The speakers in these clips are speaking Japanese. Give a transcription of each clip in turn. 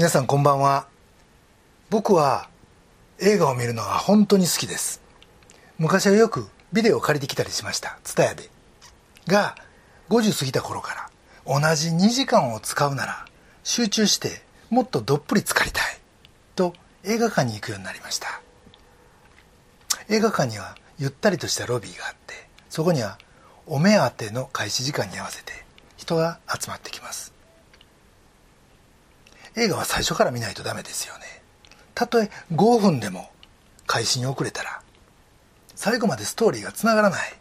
皆さんこんばんは。僕は映画を見るのが本当に好きです。昔はよくビデオを借りてきたりしました。TSUTAYA で。が50過ぎた頃から同じ2時間を使うなら集中してもっとどっぷり浸かりたい。と映画館に行くようになりました。映画館にはゆったりとしたロビーがあってそこにはお目当ての開始時間に合わせて人が集まってきます。映画は最初から見ないとダメですよね。たとえ5分でも開始に遅れたら最後までストーリーがつながらない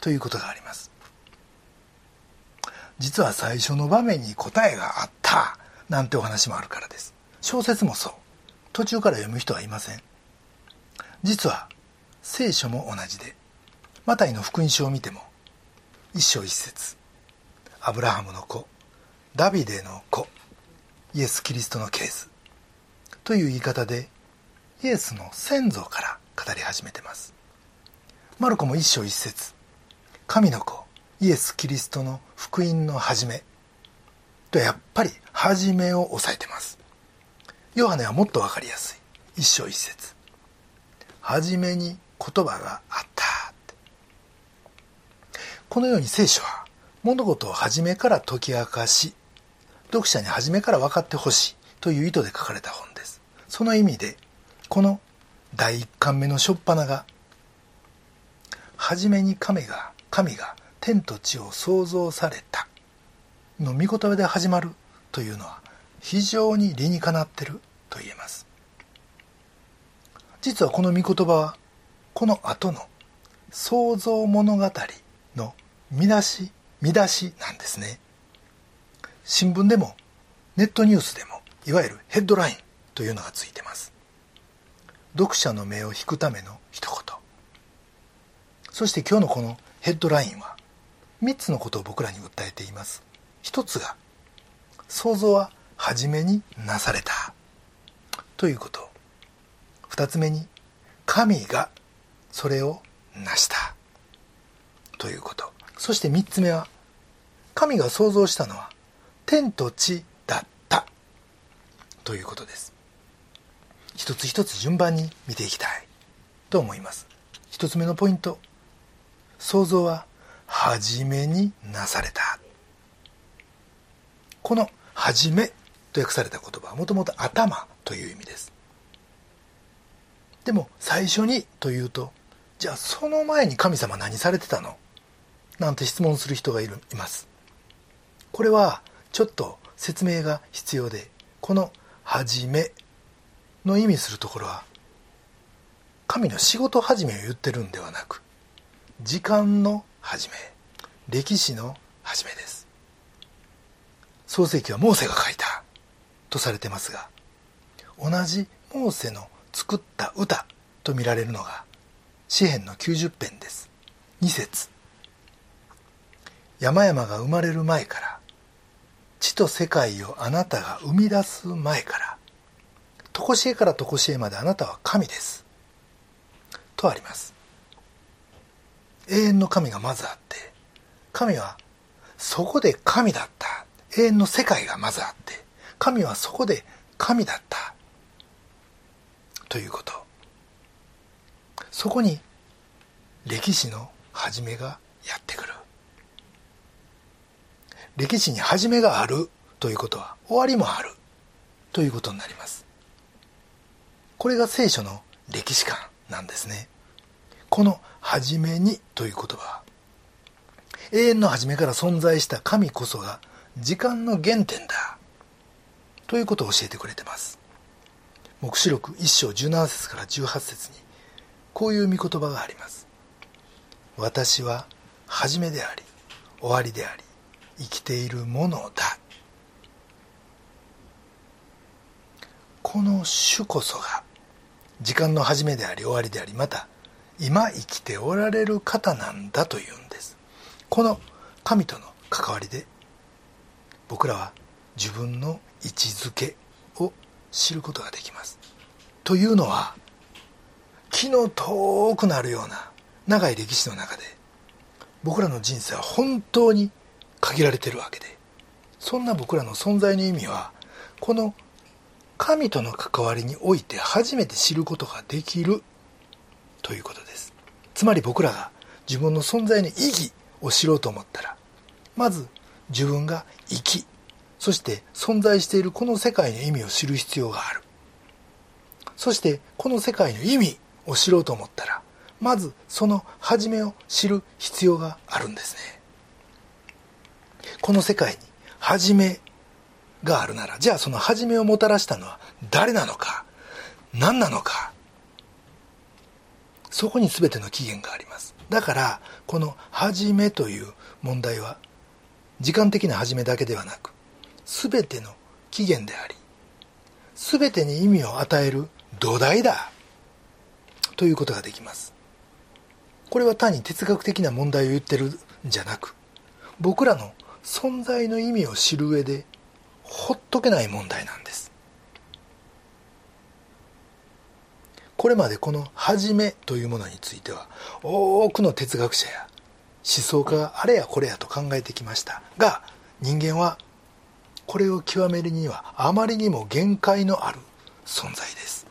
ということがあります。実は最初の場面に答えがあったなんてお話もあるからです。小説もそう。途中から読む人はいません。実は聖書も同じでマタイの福音書を見ても一章一節。アブラハムの子ダビデの子イエス・キリストのケース。という言い方でイエスの先祖から語り始めてます。マルコも一章一節。神の子イエス・キリストの福音の始め。とやっぱり始めを押さえてます。ヨハネはもっと分かりやすい。一章一節。初めに言葉があった。このように聖書は物事を初めから解き明かし読者に初めから分かってほしいという意図で書かれた本です。その意味でこの第一巻目の初っ端が初めに神が神が天と地を創造されたの御言葉で始まるというのは非常に理にかなってると言えます。実はこの御言葉はこの後の創造物語の見出し見出しなんですね。新聞でもネットニュースでもいわゆるヘッドラインというのがついてます。読者の目を引くための一言。そして今日のこのヘッドラインは3つのことを僕らに訴えています。一つが想像は初めになされた。ということ。二つ目に神がそれを成した。ということ。そして三つ目は神が創造したのは天と地だった。ということです。一つ一つ順番に見ていきたいと思います。一つ目のポイント。創造は初めになされた。この「初め」と訳された言葉はもともと頭という意味です。でも最初にというとじゃあその前に神様何されてたの？なんて質問する人がいるいます。これはちょっと説明が必要でこの「始め」の意味するところは神の仕事始めを言ってるんではなく時間の始め歴史の始めです。創世記はモーセが書いたとされてますが同じモーセの作った歌と見られるのが詩篇の90編です。2節。山々が生まれる前からと世界をあなたが生み出す前から常しえから常しえまであなたは神です。とあります。永遠の神がまずあって神はそこで神だった。永遠の世界がまずあって神はそこで神だった。ということ。そこに歴史の始めがやってくる。歴史に始めがあるということは終わりもあるということになります。これが聖書の歴史観なんですね。この「初めに」という言葉永遠の初めから存在した神こそが時間の原点だということを教えてくれてます。黙示録1章17節から18節にこういう御言葉があります。私は初めであり終わりであり生きているものだ。この主こそが時間の始めであり終わりでありまた今生きておられる方なんだというんです。この神との関わりで僕らは自分の位置づけを知ることができます。というのは気の遠くなるような長い歴史の中で僕らの人生は本当に限られてるわけで。そんな僕らの存在の意味はこの神との関わりにおいて初めて知ることができるということです。つまり僕らが自分の存在の意義を知ろうと思ったらまず自分が生きそして存在しているこの世界の意味を知る必要がある。そしてこの世界の意味を知ろうと思ったらまずその始めを知る必要があるんですね。この世界に始めがあるならじゃあその始めをもたらしたのは誰なのか何なのかそこに全ての起源があります。だからこの「始め」という問題は時間的な始めだけではなく全ての起源であり全てに意味を与える土台だということができます。これは単に哲学的な問題を言ってるんじゃなく僕らの存在の意味を知る上でほっとけない問題なんです。これまでこの「始め」というものについては多くの哲学者や思想家があれやこれやと考えてきました。が人間はこれを極めるにはあまりにも限界のある存在です。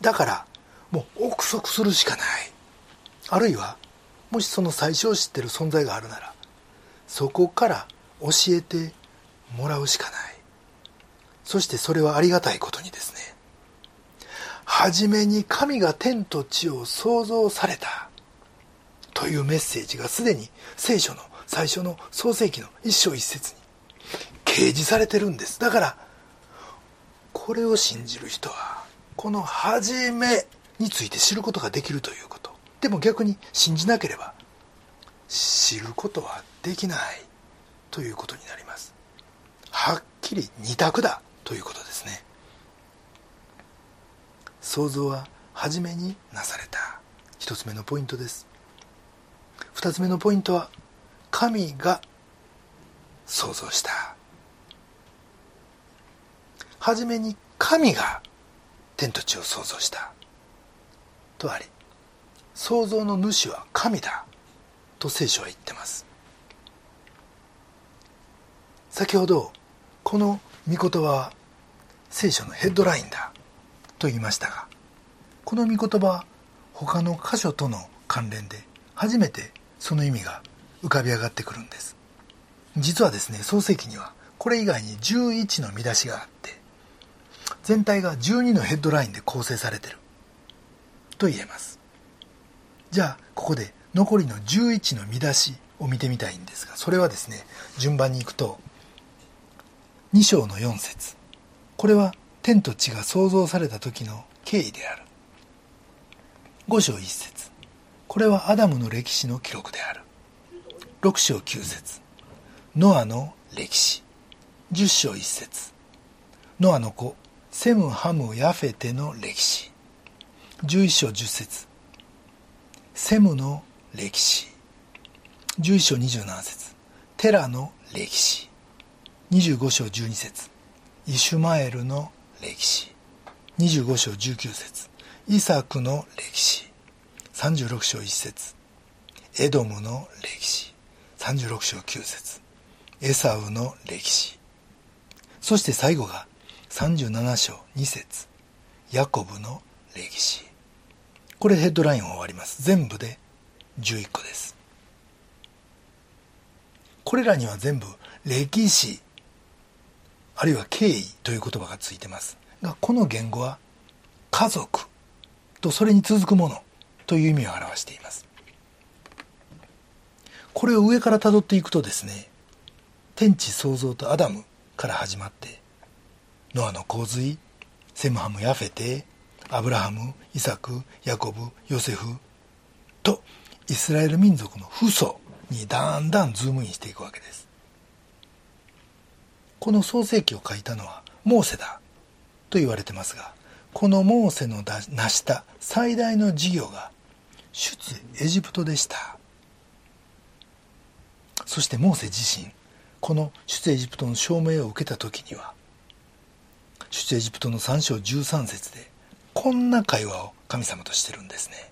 だからもう憶測するしかない。あるいはもしその最初を知ってる存在があるならそこから教えてもらうしかない。そしてそれはありがたいことにですね。初めに神が天と地を創造された。というメッセージがすでに聖書の最初の創世記の一章一節に掲示されてるんです。だからこれを信じる人はこの「初め」について知ることができるということ。でも逆に信じなければ知ることはできない。ということになります。はっきり二択だということですね。想像は初めになされた。一つ目のポイントです。二つ目のポイントは神が創造した。初めに神が天と地を創造した。とあり創造の主は神だと聖書は言ってます。先ほどこの御言葉は聖書のヘッドラインだと言いましたがこの御言葉は他の箇所との関連で初めてその意味が浮かび上がってくるんです。実はですね創世記にはこれ以外に11の見出しがあって全体が12のヘッドラインで構成されてると言えます。じゃあここで残りの11の見出しを見てみたいんですがそれはですね順番にいくと2章の4節。これは天と地が創造された時の経緯である。5章1節。これはアダムの歴史の記録である。6章9節。ノアの歴史。10章1節。ノアの子セム・ハム・ヤフェテの歴史。11章10節。セムの歴史。11章27節。テラの歴史。25章12節。イシュマエルの歴史。25章19節。イサクの歴史。36章1節。エドムの歴史。36章9節。エサウの歴史。そして最後が37章2節。ヤコブの歴史。これヘッドラインを終わります。全部で11個です。これらには全部歴史あるいは経緯という言葉がついてます。がこの言語は家族とそれに続くものという意味を表しています。これを上からたどっていくとですね天地創造とアダムから始まってノアの洪水セムハム・ヤフェテアブラハムイサクヤコブヨセフとイスラエル民族の父祖にだんだんズームインしていくわけです。この創世記を書いたのはモーセだと言われてますがこのモーセの成した最大の事業が出エジプトでした。そしてモーセ自身この出エジプトの証明を受けた時には出エジプトの3章13節でこんな会話を神様としてるんですね。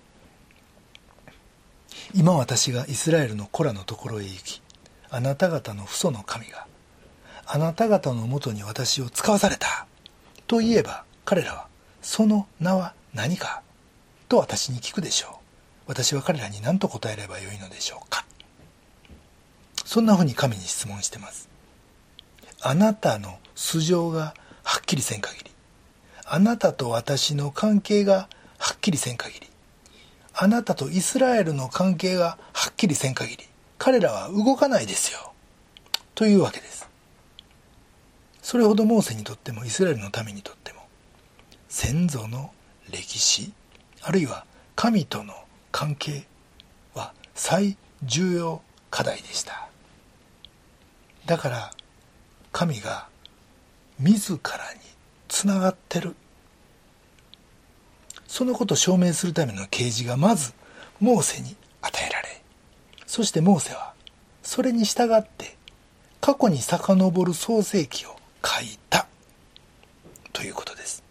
今私がイスラエルの子らのところへ行きあなた方の父祖の神があなた方のもとに私を使わされた。と言えば彼らはその名は何か？と私に聞くでしょう。私は彼らに何と答えればよいのでしょうか？そんなふうに神に質問してます。あなたの素性がはっきりせん限り。あなたと私の関係がはっきりせん限り。あなたとイスラエルの関係がはっきりせん限り。彼らは動かないですよ。というわけです。それほどモーセにとってもイスラエルの民にとっても先祖の歴史あるいは神との関係は最重要課題でした。だから神が自らにつながってる。そのことを証明するための啓示がまずモーセに与えられそしてモーセはそれに従って過去に遡る創世記を書いたということです。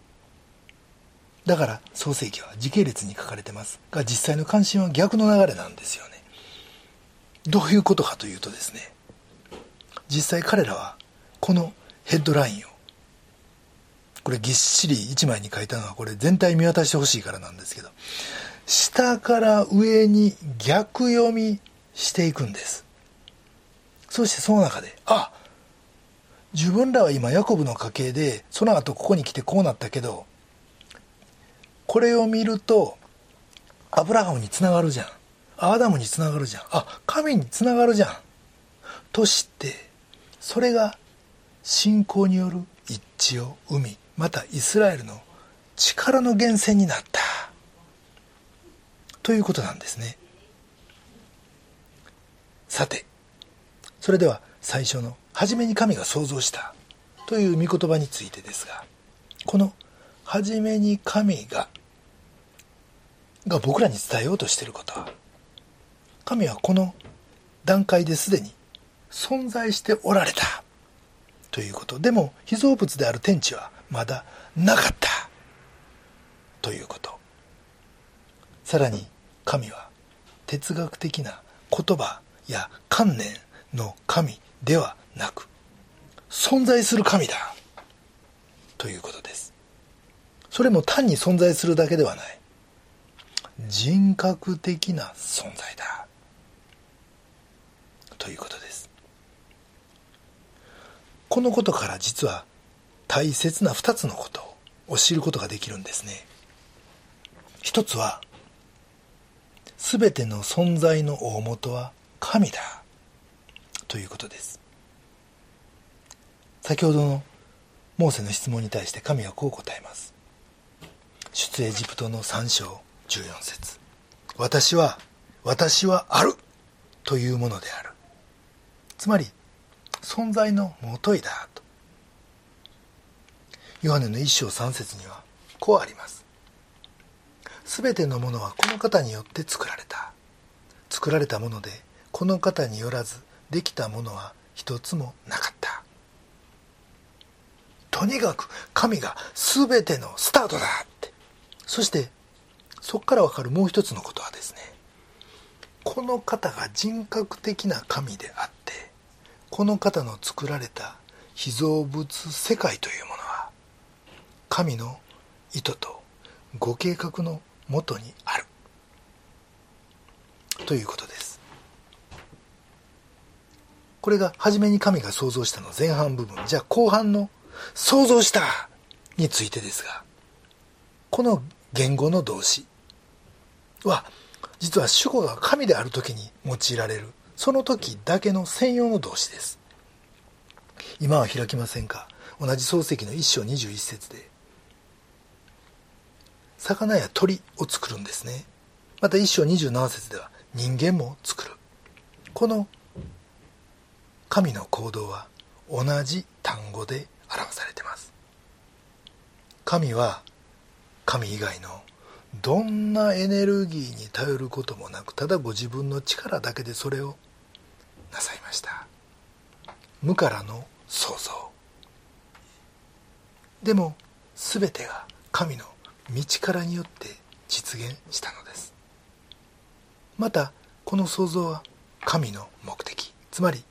だから創世記は時系列に書かれてますが実際の関心は逆の流れなんですよね。どういうことかというとですね実際彼らはこのヘッドラインをこれぎっしり1枚に書いたのはこれ全体見渡してほしいからなんですけど下から上に逆読みしていくんです。そしてその中であ自分らは今ヤコブの家系でその後ここに来てこうなったけどこれを見るとアブラハムにつながるじゃん。アダムにつながるじゃん。あ神につながるじゃん。としてそれが信仰による一致を生みまたイスラエルの力の源泉になった。ということなんですね。さてそれでは最初の「初めに神が創造した」という御言葉についてですがこの「初めに神が」が僕らに伝えようとしていること。は神はこの段階ですでに存在しておられた。ということ。でも被造物である天地はまだなかった。ということ。さらに神は哲学的な言葉や観念の神ではなく存在する神だ。ということです。それも単に存在するだけではない。人格的な存在だ。ということです。このことから実は大切な2つのことを知ることができるんですね。一つは全ての存在の大元は神だ。ということです。先ほどのモーセの質問に対して神はこう答えます。出エジプトの3章14節。私は私はあるというものである。つまり存在のもといだと。ヨハネの一章三節にはこうあります。すべてのものはこの方によって作られた。作られたものでこの方によらずできたものは一つもなかった。とにかく神が全てのスタートだって。そしてそこから分かるもう一つのことはですねこの方が人格的な神であってこの方の作られた被造物世界というものは神の意図とご計画のもとにある。ということです。これが初めに神が創造したの前半部分。じゃあ後半の創造したについてですがこの言語の動詞は実は主語が神である時に用いられるその時だけの専用の動詞です。今は開きませんか？同じ漱石の一章21節で。魚や鳥を作るんですね。また一章27節では人間も作る。この神の行動は同じ単語で表されてます。神は神以外のどんなエネルギーに頼ることもなくただご自分の力だけでそれをなさいました。無からの創造。でも全てが神の道からによって実現したのです。またこの創造は神の目的つまり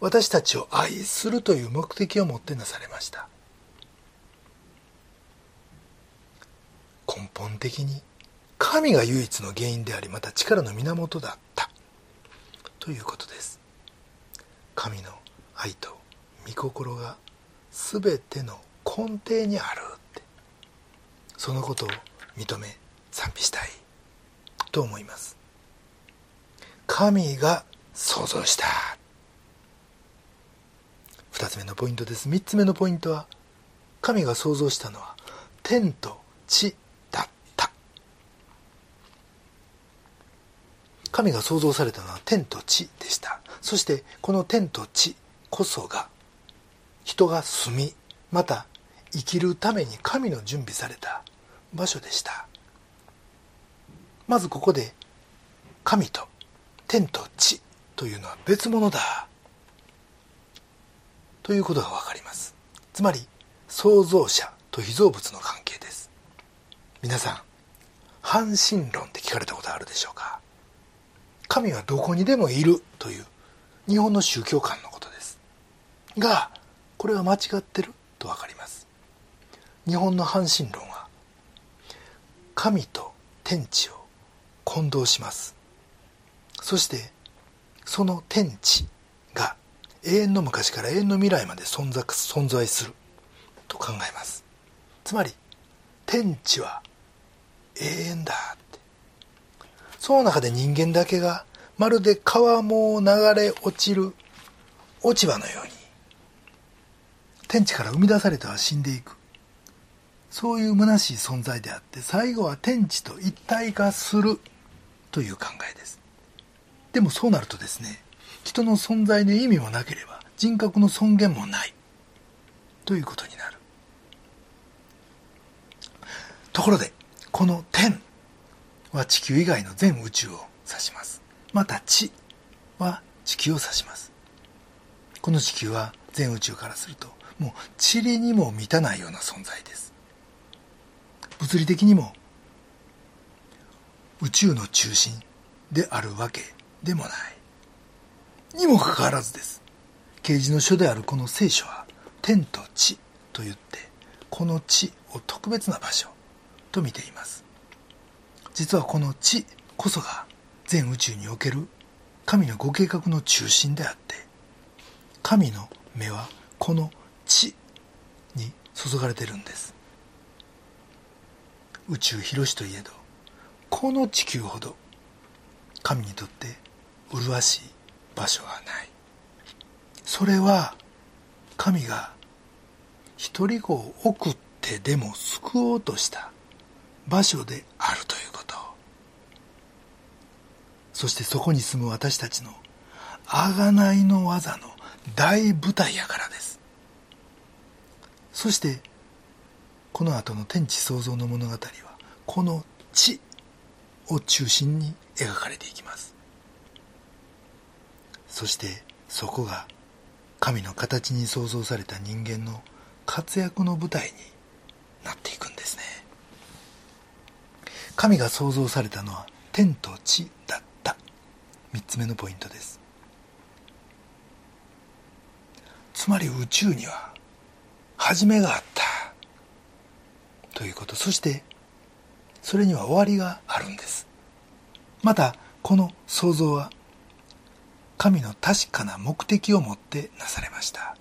私たちを愛するという目的を持ってなされました。根本的に神が唯一の原因でありまた力の源だった。ということです。神の愛と御心が全ての根底にあるって。そのことを認め賛美したいと思います。神が創造した。2つ目のポイントです。3つ目のポイントは神が創造したのは天と地だった。神が創造されたのは天と地でした。そしてこの天と地こそが人が住みまた生きるために神の準備された場所でした。まずここで神と天と地というのは別物だ。ということが分かります。つまり創造者と被造物の関係です。皆さん半神論って聞かれたことあるでしょうか？神はどこにでもいるという日本の宗教観のことです。がこれは間違ってると分かります。日本の半神論は神と天地を混同します。そしてその天地永遠の昔から永遠の未来まで存在存在すると考えます。つまり天地は永遠だって。その中で人間だけがまるで川面を流れ落ちる落ち葉のように天地から生み出されたは死んでいく。そういう虚しい存在であって最後は天地と一体化するという考えです。でもそうなるとですね人の存在の意味もなければ人格の尊厳もない。ということになる。ところでこの天は地球以外の全宇宙を指します。また地は地球を指します。この地球は全宇宙からするともう塵にも満たないような存在です。物理的にも宇宙の中心であるわけでもない。にもかかわらずです。啓示の書であるこの聖書は天と地と言ってこの地を特別な場所と見ています。実はこの地こそが全宇宙における神のご計画の中心であって神の目はこの地に注がれてるんです。宇宙広しといえどこの地球ほど神にとって麗しい場所はない。それは神が一人子を送ってでも救おうとした。場所であるということ。そしてそこに住む私たちの贖いの技の大舞台やからです。そしてこの後の天地創造の物語はこの地を中心に描かれていきます。そしてそこが神の形に創造された人間の活躍の舞台になっていくんですね。神が創造されたのは天と地だった。3つ目のポイントです。つまり宇宙には始めがあった。ということ。そしてそれには終わりがあるんです。またこの創造は神の確かな目的を持ってなされました。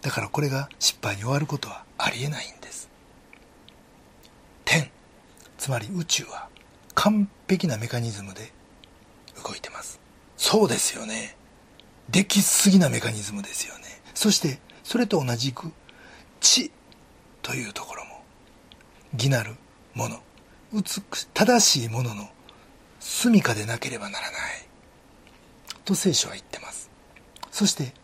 だからこれが失敗に終わることはありえないんです。天つまり宇宙は完璧なメカニズムで動いてます。そうですよね。できすぎなメカニズムですよね。そしてそれと同じく知というところも義なるもの美正しいものの住処でなければならない。と聖書は言ってます。そして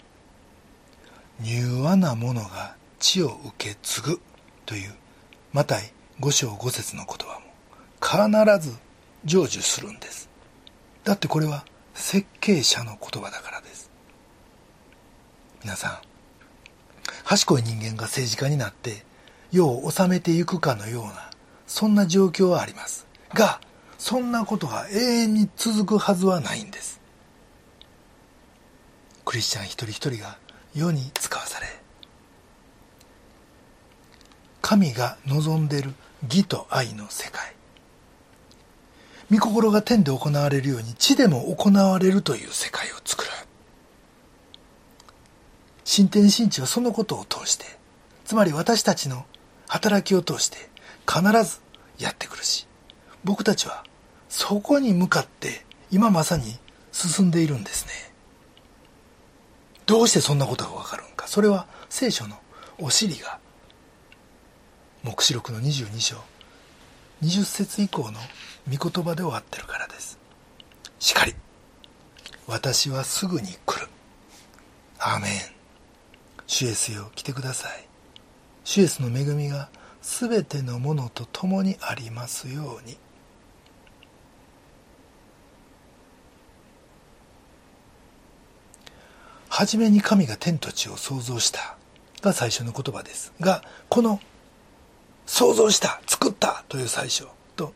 柔和なものが地を受け継ぐというマタイ五章五節の言葉も必ず成就するんです。だってこれは設計者の言葉だからです。皆さん賢い人間が政治家になって世を治めていくかのようなそんな状況はあります。がそんなことが永遠に続くはずはないんです。クリスチャン一人一人が世に使わされ神が望んでいる義と愛の世界。御心が天で行われるように地でも行われるという世界を作る。新天新地はそのことを通してつまり私たちの働きを通して必ずやってくるし僕たちはそこに向かって今まさに進んでいるんですね。どうしてそんなことがわかるんか？それは聖書のお尻が黙示録の22章。20節以降の御言葉で終わってるからです。しかり。私はすぐに来る。アーメン。主イエスよ来てください。主イエスの恵みが全てのものと共にありますように。初めに神が天と地を創造したが最初の言葉です。がこの創造した作ったという最初。と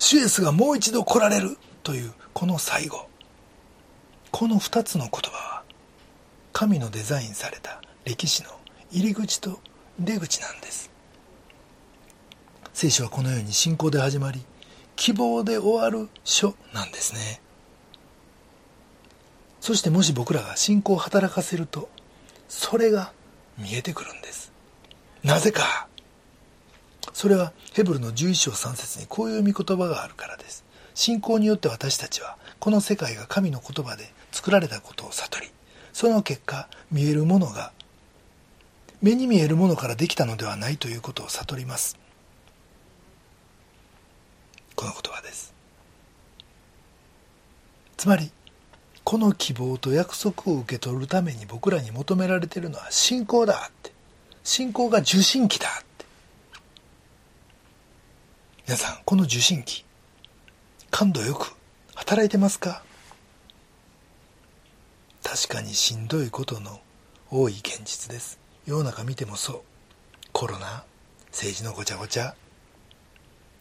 シュエスがもう一度来られるというこの最後。この2つの言葉は神のデザインされた歴史の入り口と出口なんです。聖書はこのように信仰で始まり希望で終わる書なんですね。そしてもし僕らが信仰を働かせるとそれが見えてくるんです。なぜか。それはヘブルの11章3節にこういう見言葉があるからです。信仰によって私たちはこの世界が神の言葉で作られたことを悟りその結果見えるものが目に見えるものからできたのではないということを悟ります。この言葉です。つまりこの希望と約束を受け取るために僕らに求められているのは信仰だって。信仰が受信機だって。皆さんこの受信機感度よく働いてますか？確かにしんどいことの多い現実です。世の中見てもそう。コロナ政治のごちゃごちゃ。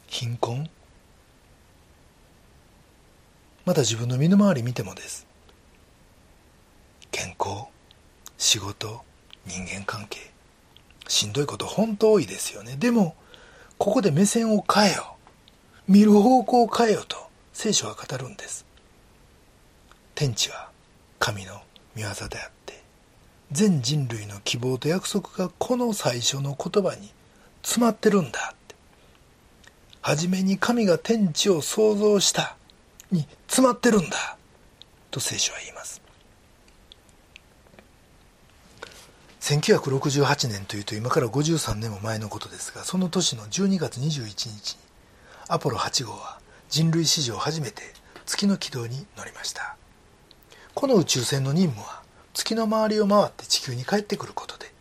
貧困。また自分の身の回り見てもです。健康仕事人間関係しんどいこと本当多いですよね。でもここで目線を変えよ見る方向を変えよと聖書は語るんです。天地は神の御業であって全人類の希望と約束がこの最初の言葉に詰まってるんだって。初めに神が天地を創造したに詰まってるんだと聖書は言います。1968年というと今から53年も前のことですがその年の12月21日にアポロ8号は人類史上初めて月の軌道に乗りました。この宇宙船の任務は月の周りを回って地球に帰ってくることで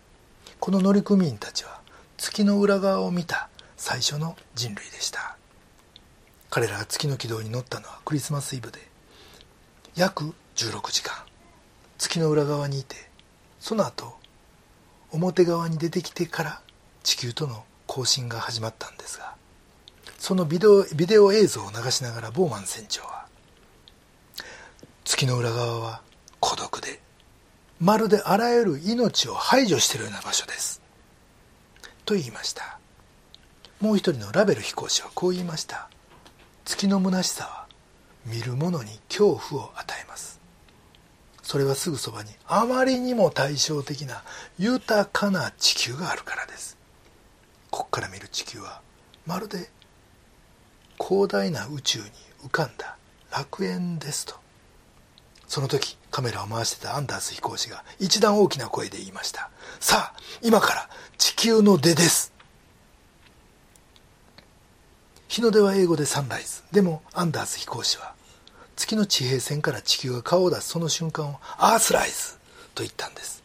この乗組員たちは月の裏側を見た最初の人類でした。彼らが月の軌道に乗ったのはクリスマスイブで約16時間月の裏側にいてその後表側に出てきてから地球との交信が始まったんですがそのビデオビデオ映像を流しながらボーマン船長は月の裏側は孤独でまるであらゆる命を排除しているような場所です。と言いました。もう一人のラベル飛行士はこう言いました。月の虚しさは見る者に恐怖を与えます。それはすぐそばにあまりにも対照的な豊かな地球があるからです。ここから見る地球はまるで広大な宇宙に浮かんだ楽園ですと。その時カメラを回してたアンダース飛行士が一段大きな声で言いました。さあ今から地球の出です。日の出は英語でサンライズ。でもアンダース飛行士は月の地平線から地球が顔を出す。その瞬間をアースライズと言ったんです。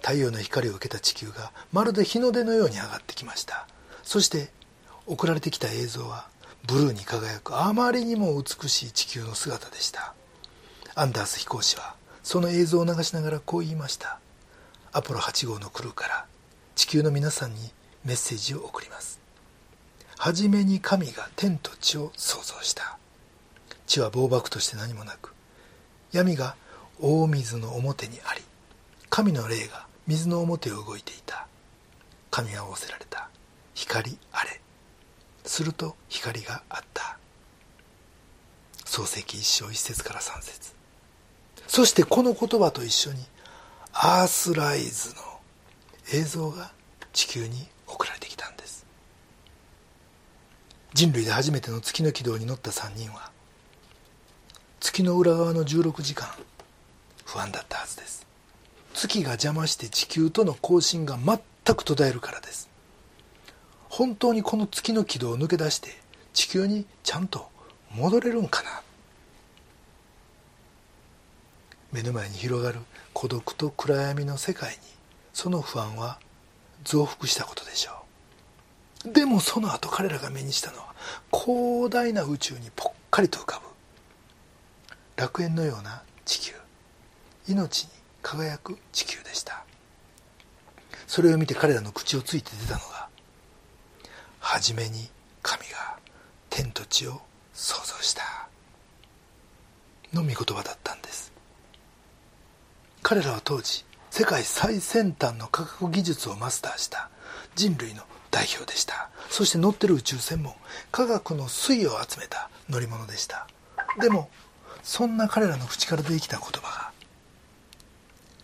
太陽の光を受けた地球がまるで日の出のように上がってきました。そして送られてきた映像はブルーに輝くあまりにも美しい地球の姿でした。アンダース飛行士はその映像を流しながらこう言いました。アポロ8号のクルーから地球の皆さんにメッセージを送ります。初めに神が天と地を創造した。地は暴漠として何もなく闇が大水の表にあり神の霊が水の表を動いていた。神は仰せられた。光あれ。すると光があった。創世記一章一節から三節。そしてこの言葉と一緒にアースライズの映像が地球に送られてきたんです。人類で初めての月の軌道に乗った3人は月の裏側の16時間不安だったはずです。月が邪魔して地球との交信が全く途絶えるからです。本当にこの月の軌道を抜け出して地球にちゃんと戻れるんかな。目の前に広がる孤独と暗闇の世界にその不安は増幅したことでしょう。でもその後彼らが目にしたのは広大な宇宙にぽっかりと浮かぶ。楽園のような地球。命に輝く地球でした。それを見て彼らの口をついて出たのが初めに神が天と地を創造した。の御言葉だったんです。彼らは当時世界最先端の科学技術をマスターした。人類の代表でした。そして乗ってる宇宙船も科学の粋を集めた乗り物でした。でもそんな彼らの口から出てきた言葉が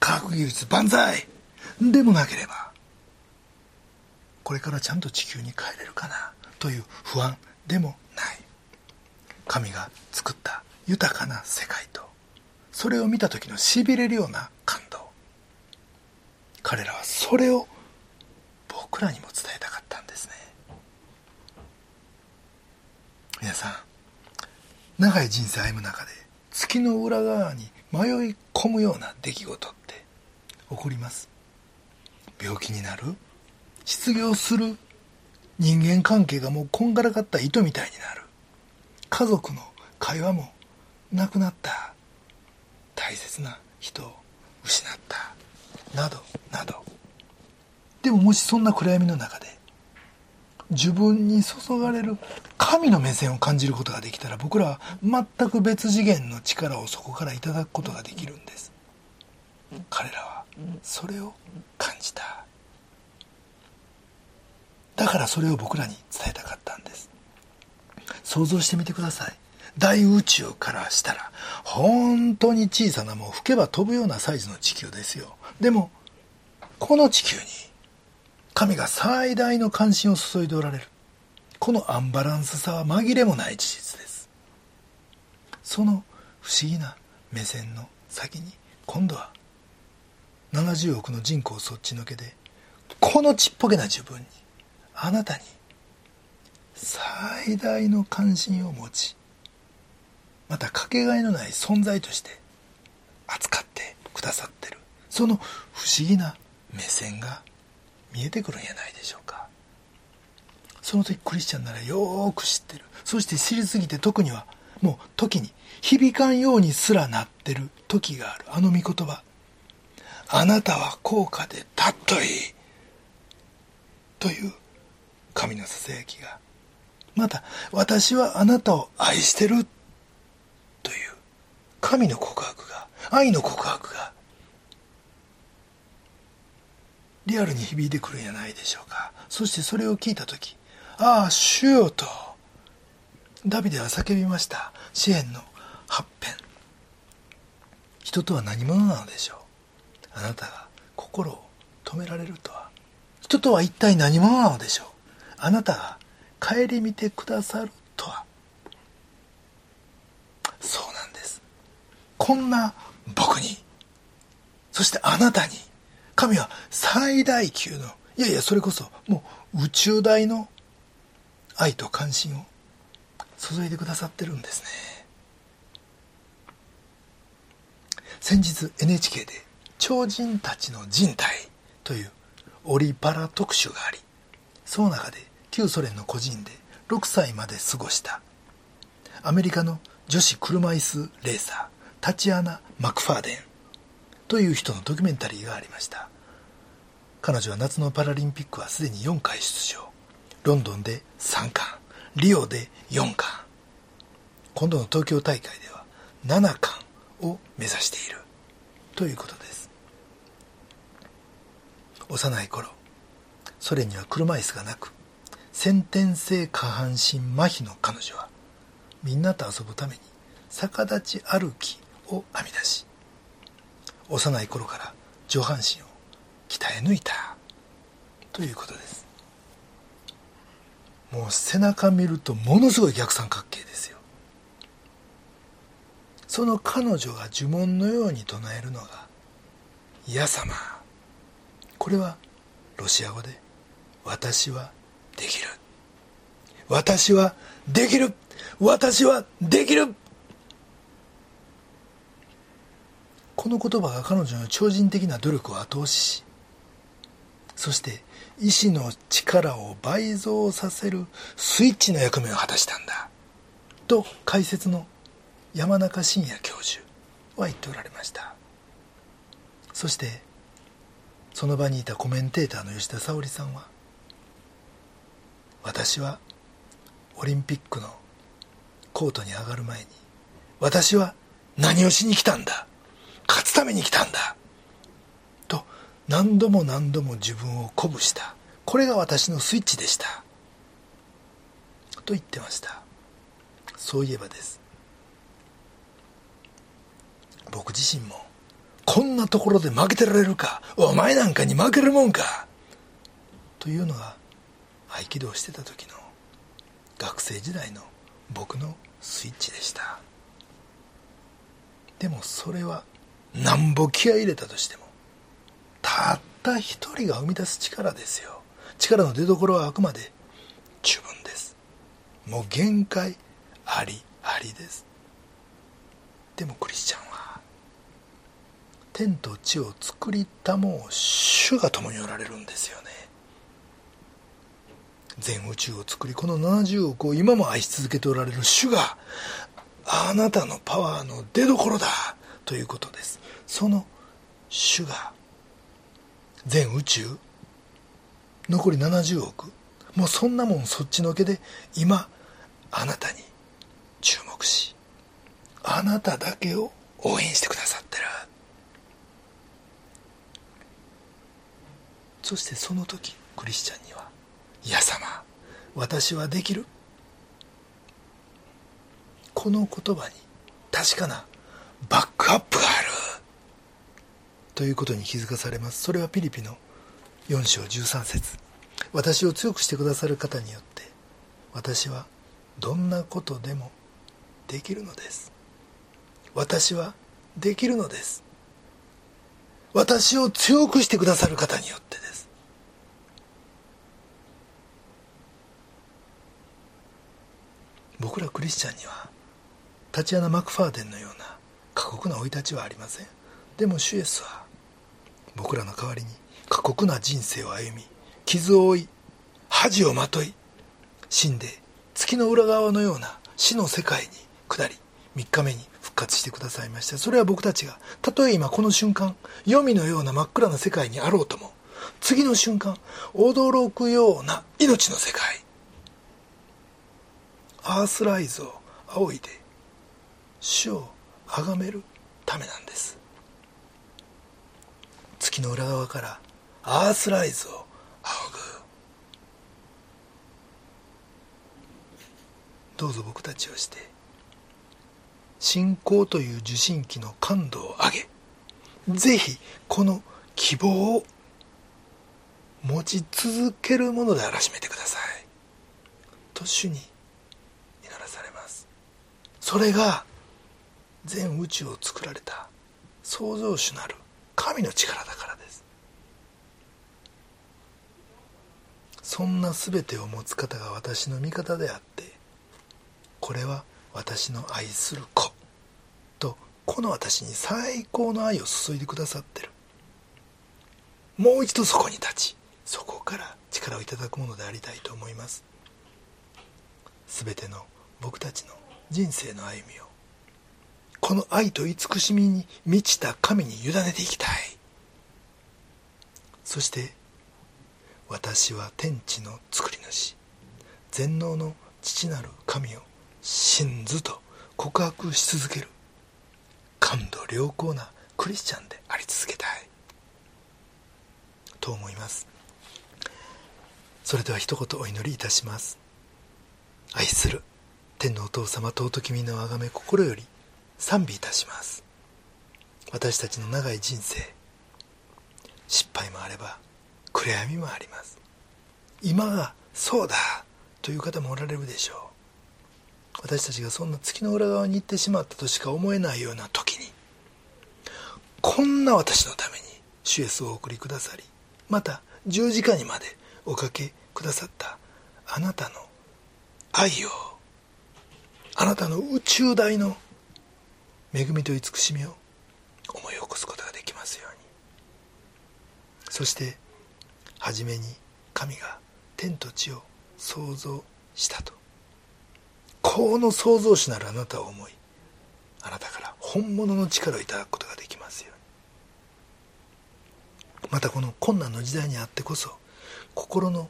科学技術万歳!でもなければこれからちゃんと地球に帰れるかなという不安でもない。神が作った豊かな世界とそれを見た時のしびれるような感動。彼らはそれを僕らにも伝えたかったんですね。皆さん長い人生歩む中で月の裏側に迷い込むような出来事って起こります。病気になる？失業する人間関係がもうこんがらかった糸みたいになる。家族の会話もなくなった。大切な人を失った。などなど。でももしそんな暗闇の中で自分に注がれる神の目線を感じることができたら僕らは全く別次元の力をそこからいただくことができるんです。彼らはそれを感じた。だからそれを僕らに伝えたかったんです。想像してみてください。大宇宙からしたら本当に小さなもう吹けば飛ぶようなサイズの地球ですよ。でもこの地球に神が最大の関心を注いでおられる。このアンバランスさは紛れもない事実です。その不思議な目線の先に今度は70億の人口そっちのけでこのちっぽけな自分にあなたに最大の関心を持ちまたかけがえのない存在として扱ってくださってる。その不思議な目線が見えてくるんやないでしょうか。その時クリスチャンならよーく知ってる。そして知りすぎて特にはもう時に響かんようにすらなってる時がある。あの御言葉。あなたは高価で尊い。という神のささやきが。また私はあなたを愛してる。という神の告白が。愛の告白が。リアルに響いてくるんじゃないでしょうか。そしてそれを聞いた時ああ主よとダビデは叫びました。詩篇の8編人とは何者なのでしょう。あなたが心を止められるとは。人とは一体何者なのでしょう。あなたが顧みてくださるとは。そうなんです。こんな僕にそしてあなたに神は最大級のいやいやそれこそもう宇宙大の愛と関心を注いでくださってるんですね。先日 NHK で「超人たちの人体」というオリパラ特集がありその中で旧ソ連の個人で6歳まで過ごしたアメリカの女子車椅子レーサータチアナ・マクファーデン。という人のドキュメンタリーがありました。彼女は夏のパラリンピックはすでに4回出場。ロンドンで3冠。リオで4冠。今度の東京大会では7冠を目指している。ということです。幼い頃ソ連には車椅子がなく先天性下半身麻痺の彼女はみんなと遊ぶために逆立ち歩きを編み出し幼い頃から上半身を鍛え抜いた。ということです。もう背中見るとものすごい逆三角形ですよ。その彼女が呪文のように唱えるのが「イヤ様」これはロシア語で「私はできる」「私はできる」「私はできる」この言葉が彼女の超人的な努力を後押ししそして意志の力を倍増させるスイッチの役目を果たしたんだと解説の山中伸也教授は言っておられました。そしてその場にいたコメンテーターの吉田沙保里さんは私はオリンピックのコートに上がる前に私は何をしに来たんだ勝つために来たんだ。と何度も何度も自分を鼓舞した。これが私のスイッチでした。と言ってました。そういえばです。僕自身もこんなところで負けてられるかお前なんかに負けるもんかというのが合気道してた時の学生時代の僕のスイッチでした。でもそれはなんぼ気合い入れたとしてもたった一人が生み出す力ですよ。力の出どころはあくまで十分です。もう限界ありありです。でもクリスチャンは天と地を作りたもう主が共におられるんですよね。全宇宙を作りこの70億を今も愛し続けておられる主があなたのパワーの出どころだ。ということです。その主が全宇宙残り70億。もうそんなもんそっちのけで今あなたに注目しあなただけを応援してくださってる。そしてその時クリスチャンには「いや様私はできる」この言葉に確かなバックアップがある。ということに気づかされます。それはピリピの4章13節。私を強くしてくださる方によって私はどんなことでもできるのです。私はできるのです。私を強くしてくださる方によってです。僕らクリスチャンにはタチアナ・マクファーデンのような過酷な生い立ちはありません。でもシュエスは僕らの代わりに過酷な人生を歩み傷を負い恥をまとい死んで月の裏側のような死の世界に下り3日目に復活してくださいました。それは僕たちがたとえ今この瞬間黄泉のような真っ暗な世界にあろうとも次の瞬間驚くような命の世界アースライズを仰いで主を崇めるためなんです。月の裏側からアースライズを仰ぐ。どうぞ僕たちをして信仰という受信機の感度を上げぜひこの希望を持ち続けるものであらしめてください。と主に祈らされます。それが全宇宙を作られた創造主なる神の力だからです。そんな全てを持つ方が私の味方であってこれは私の愛する子とこの私に最高の愛を注いでくださってる。もう一度そこに立ちそこから力をいただくものでありたいと思います。全ての僕たちの人生の歩みをこの愛と慈しみに満ちた神に委ねていきたい。そして私は天地の作り主全能の父なる神を信ずと告白し続ける感度良好なクリスチャンであり続けたい。と思います。それでは一言お祈りいたします。愛する天のお父様尊き身のあがめ心より賛美いたします。私たちの長い人生失敗もあれば暗闇もあります。今がそうだという方もおられるでしょう。私たちがそんな月の裏側に行ってしまったとしか思えないような時にこんな私のために主イエスをお送りくださりまた十字架にまでおかけくださったあなたの愛をあなたの宇宙大の恵みと慈しみを思い起こすことができますように。そして初めに神が天と地を創造したと。この創造主なるあなたを思いあなたから本物の力をいただくことができますように。またこの困難の時代にあってこそ心の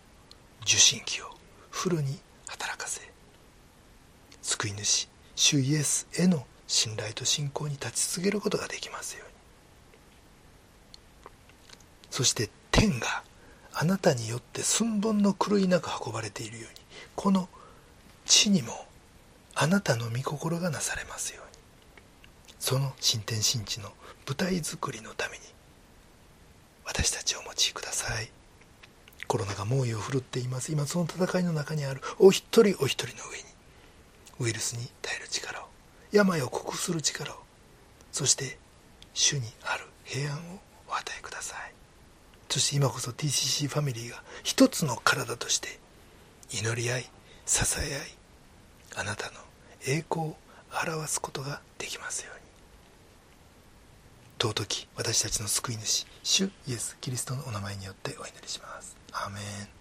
受信機をフルに働かせ救い主主イエスへの信頼と信仰に立ち続けることができますように。そして天があなたによって寸分の狂いなく運ばれているように。この地にもあなたの御心がなされますように。その新天新地の舞台作りのために私たちをお持ちください。コロナが猛威を振るっています。今その戦いの中にあるお一人お一人の上にウイルスに耐える力を病を克服する力をそして主にある平安をお与えください。そして今こそ TCC ファミリーが一つの体として祈り合い支え合いあなたの栄光を表すことができますように。尊き私たちの救い主主イエス・キリストのお名前によってお祈りします。アーメン。